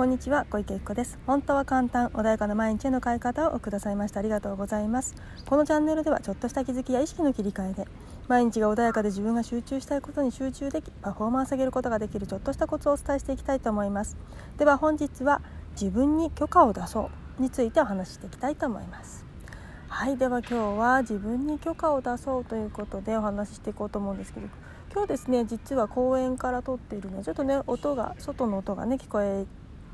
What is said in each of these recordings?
こんにちは。小池子です。本当は簡単穏やかな毎日への変え方をくださいました。ありがとうございます。このチャンネルではちょっとした気づきや意識の切り替えで毎日が穏やかで自分が集中したいことに集中できパフォーマンス上げることができるちょっとしたコツをお伝えしていきたいと思います。では本日は自分に許可を出そうについてお話ししていきたいと思います。はい。では今日は自分に許可を出そうということでお話ししていこうと思うんですけど今日ですね実は公園から撮っているのでちょっとね音が外の音がね聞こえ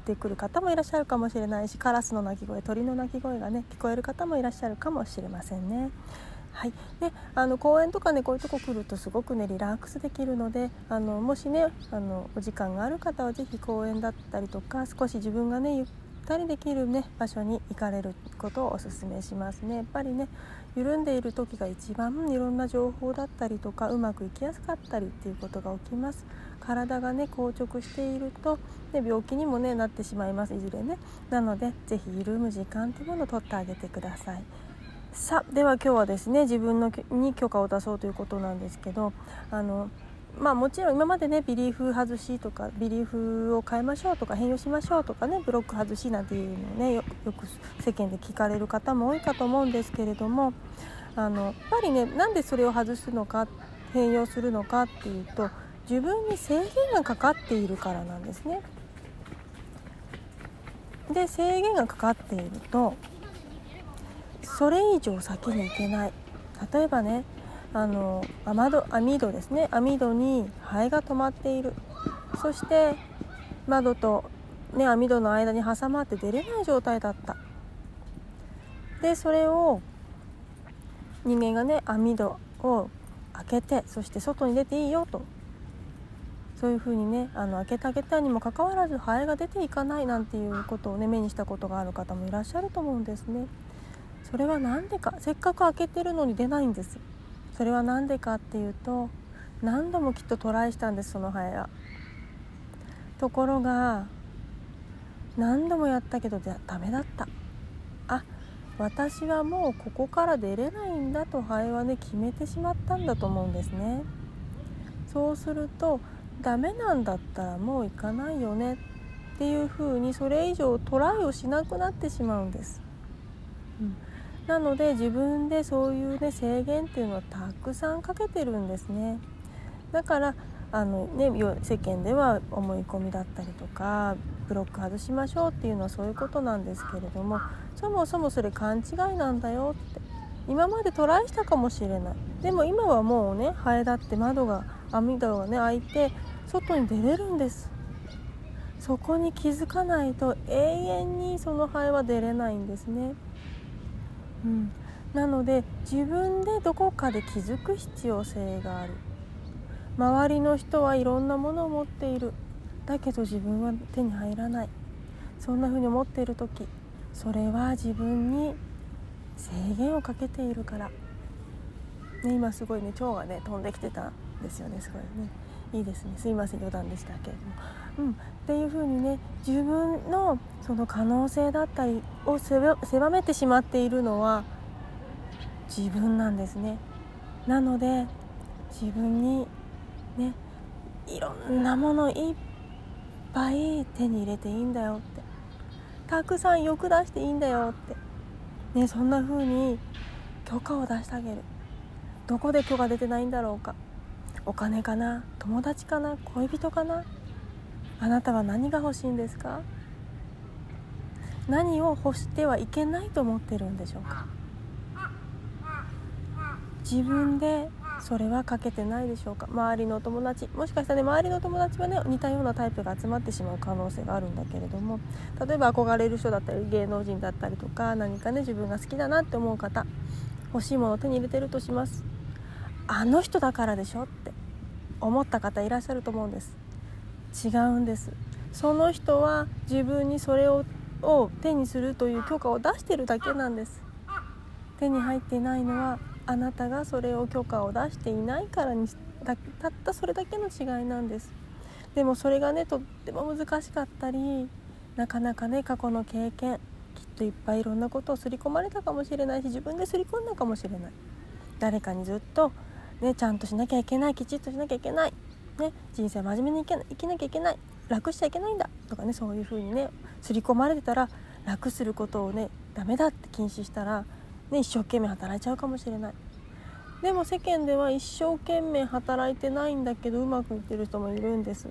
てくる方もいらっしゃるかもしれないしカラスの鳴き声鳥の鳴き声がね聞こえる方もいらっしゃるかもしれませんね。はい、であの公園とかねこういうとこ来るとすごくねリラックスできるのであのもしねあのお時間がある方は是非公園だったりとか少し自分がねゆったりできるね場所に行かれることをおすすめしますね。やっぱりね緩んでいる時が一番いろんな情報だったりとかうまくいきやすかったりっていうことが起きます。体がね硬直していると、ね、病気にも、ね、なってしまいますいずれね。なので是非緩む時間というものを取ってあげてください。さでは今日はですね自分のに許可を出そうということなんですけどあのまあもちろん今までねビリーフ外しとかビリーフを変えましょうとか変容しましょうとかねブロック外しなんていうのをねよく世間で聞かれる方も多いかと思うんですけれどもあのやっぱりねなんでそれを外すのか変容するのかっていうと自分に制限がかかっているからなんですね。で制限がかかっているとそれ以上先に行けない。例えばねあの雨戸網戸ですね。網戸にハエが止まっている。そして窓と、ね、網戸の間に挟まって出れない状態だった。でそれを人間がね網戸を開けてそして外に出ていいよと。そういうふうにねあの開けてあげたにもかかわらずハエが出ていかないなんていうことをね目にしたことがある方もいらっしゃると思うんですね。それは何でかせっかく開けてるのに出ないんです。それは何でかっていうと何度もきっとトライしたんですそのハエは。ところが何度もやったけどダメだった。あ私はもうここから出れないんだとハエはね決めてしまったんだと思うんですね。そうするとダメなんだったらもう行かないよねっていうふうにそれ以上トライをしなくなってしまうんです、うん、なので自分でそういうね制限っていうのはたくさんかけてるんですね。だからあのね世間では思い込みだったりとかブロック外しましょうっていうのはそういうことなんですけれどもそもそもそれ勘違いなんだよって。今までトライしたかもしれない。でも今はもうねハエだって窓が網戸がね開いて外に出れるんです。そこに気づかないと永遠にそのハエは出れないんですね。うん、なので自分でどこかで気づく必要性がある。周りの人はいろんなものを持っている。だけど自分は手に入らない。そんな風に思っている時それは自分に制限をかけているから、ね、今すごいね蝶がね飛んできてた。ですよねすごいね。いいですね。すいません余談でしたけれども、うん、っていう風にね自分のその可能性だったりを狭めてしまっているのは自分なんですね。なので自分にねいろんなものいっぱい手に入れていいんだよって。たくさん欲出していいんだよって。ねそんな風に許可を出してあげる。どこで許可出てないんだろうか。お金かな？友達かな？恋人かな？あなたは何が欲しいんですか？何を欲してはいけないと思ってるんでしょうか？自分でそれはかけてないでしょうか？周りの友達もしかしたらね周りの友達はね似たようなタイプが集まってしまう可能性があるんだけれども例えば憧れる人だったり芸能人だったりとか何かね自分が好きだなって思う方欲しいものを手に入れてるとします。あの人だからでしょって。思った方いらっしゃると思うんです。違うんです。その人は自分にそれをを手にするという許可を出してるだけなんです。手に入っていないのはあなたがそれを許可を出していないからにたたったそれだけの違いなんです。でもそれがねとっても難しかったりなかなかね過去の経験きっといっぱいいろんなことを刷り込まれたかもしれないし自分で刷り込んだかもしれない。誰かにずっとね、ちゃんとしなきゃいけないきちっとしなきゃいけない、ね、人生真面目に生きなきゃいけない。楽しちゃいけないんだ。とかねそういう風にね刷り込まれてたら楽することをねダメだって禁止したら、ね、一生懸命働いちゃうかもしれない。でも世間では一生懸命働いてないんだけどうまくいってる人もいるんです、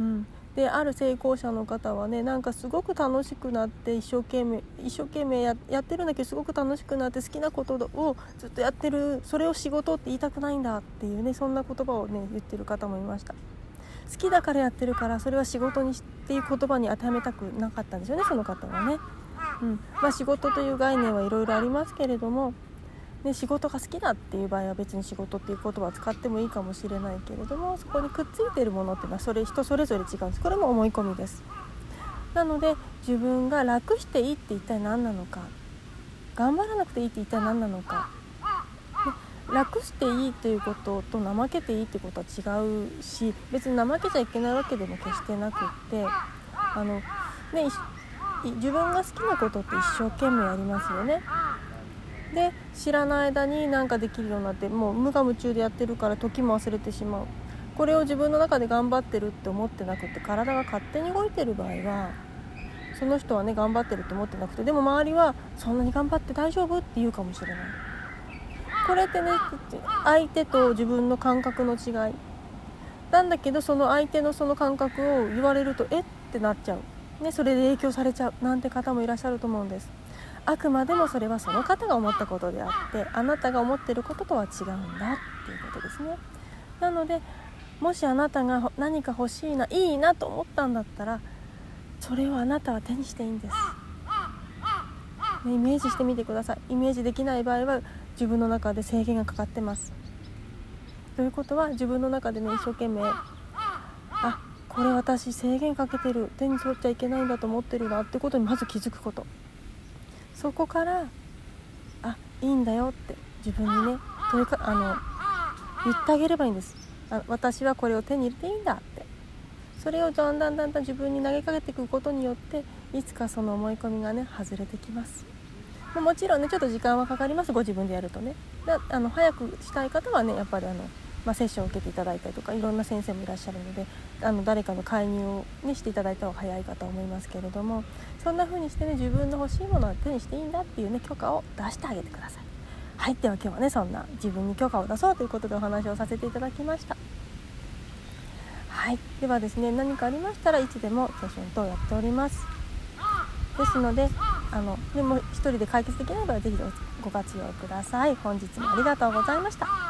うん、である成功者の方はねなんかすごく楽しくなって一生懸命一生懸命やってるんだけどすごく楽しくなって好きなことをずっとやってるそれを仕事って言いたくないんだっていうねそんな言葉をね言ってる方もいました。好きだからやってるからそれは仕事にっていう言葉に当てはめたくなかったんですよねその方はね、うん。まあ、仕事という概念はいろいろありますけれどもね、仕事が好きだっていう場合は別に仕事っていう言葉を使ってもいいかもしれないけれどもそこにくっついてるものっていうのはそれ人それぞれ違うんです。これも思い込みです。なので自分が楽していいって一体何なのか頑張らなくていいって一体何なのか、楽していいということと怠けていいってことは違うし別に怠けちゃいけないわけでも決してなくってあの、ね、自分が好きなことって一生懸命やりますよね。で知らない間に何かできるようになってもう無我夢中でやってるから時も忘れてしまう。これを自分の中で頑張ってるって思ってなくて体が勝手に動いてる場合はその人はね頑張ってるって思ってなくてでも周りはそんなに頑張って大丈夫って言うかもしれない。これってね相手と自分の感覚の違い。なんだけどその相手のその感覚を言われるとえってなっちゃう、ね、それで影響されちゃう。なんて方もいらっしゃると思うんです。あくまでもそれはその方が思ったことであってあなたが思ってることとは違うんだっていうことですね。なのでもしあなたが何か欲しいないいなと思ったんだったらそれをあなたは手にしていいんです、ね、イメージしてみてください。イメージできない場合は自分の中で制限がかかってます。ということは自分の中でね一生懸命あこれ私制限かけてる手に取っちゃいけないんだと思ってるなってことにまず気づくこと。そこからあいいんだよって自分にねそれかあの言ってあげればいいんです。あ私はこれを手に入れていいんだって。それをだんだんだんだん自分に投げかけていくことによっていつかその思い込みがね外れてきます。もちろんねちょっと時間はかかりますご自分でやるとね。であの早くしたい方はねやっぱりあのまあ、セッションを受けていただいたりとかいろんな先生もいらっしゃるのであの誰かの介入を、ね、していただいた方が早いかと思いますけれどもそんな風にしてね自分の欲しいものは手にしていいんだっていうね許可を出してあげてください。はいでは今日はねそんな自分に許可を出そうということでお話をさせていただきました。はいではですね何かありましたらいつでもセッション等やっております。ですのであのでも1人で解決できない場合は是非ご活用ください。本日もありがとうございました。